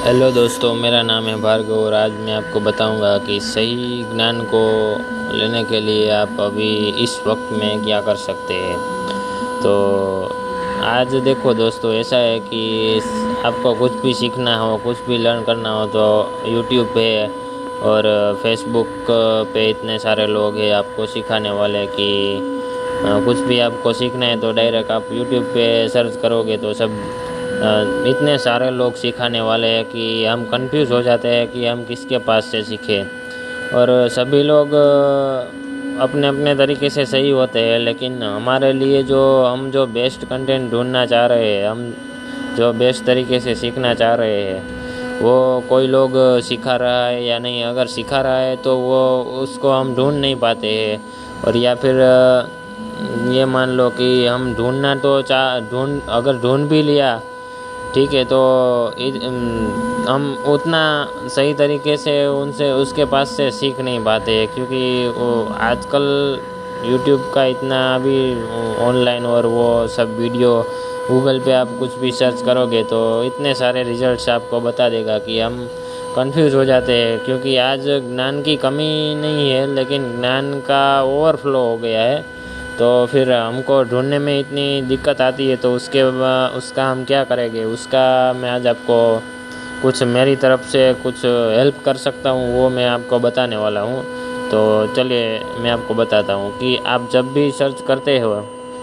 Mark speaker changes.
Speaker 1: Hello दोस्तों, मेरा नाम है भार्गव और आज मैं आपको बताऊँगा कि सही ज्ञान को लेने के लिए आप अभी इस वक्त में क्या कर सकते हैं। तो आज देखो दोस्तों, ऐसा है कि आपको कुछ भी सीखना हो, कुछ भी लर्न करना हो तो यूट्यूब पे और फेसबुक पे इतने सारे लोग हैं आपको सिखाने वाले कि कुछ भी आपको सीखना है तो डायरेक्ट आप यूट्यूब पे सर्च करोगे तो सब इतने सारे लोग सिखाने वाले हैं कि हम कंफ्यूज हो जाते हैं कि हम किसके पास से सीखें। और सभी लोग अपने अपने तरीके से सही होते हैं, लेकिन हमारे लिए जो हम जो बेस्ट कंटेंट ढूंढना चाह रहे हैं, हम जो बेस्ट तरीके से सीखना चाह रहे हैं, वो कोई लोग सिखा रहा है या नहीं। अगर सिखा रहा है तो वो उसको हम ढूंढ नहीं पाते हैं। और या फिर ये मान लो कि हम ढूंढना तो चाह, ढूंढ, अगर ढूंढ भी लिया ठीक है तो हम उतना सही तरीके से उनसे, उसके पास से सीख नहीं पाते क्योंकि वो आजकल यूट्यूब का इतना अभी ऑनलाइन और वो सब वीडियो गूगल पे आप कुछ भी सर्च करोगे तो इतने सारे रिजल्ट्स आपको बता देगा कि हम कंफ्यूज हो जाते हैं, क्योंकि आज ज्ञान की कमी नहीं है, लेकिन ज्ञान का ओवरफ्लो हो गया है। तो फिर हमको ढूँढने में इतनी दिक्कत आती है तो उसके उसका हम क्या करेंगे? उसका मैं आज आपको कुछ मेरी तरफ़ से कुछ हेल्प कर सकता हूँ, वो मैं आपको बताने वाला हूँ। तो चलिए, मैं आपको बताता हूँ कि आप जब भी सर्च करते हो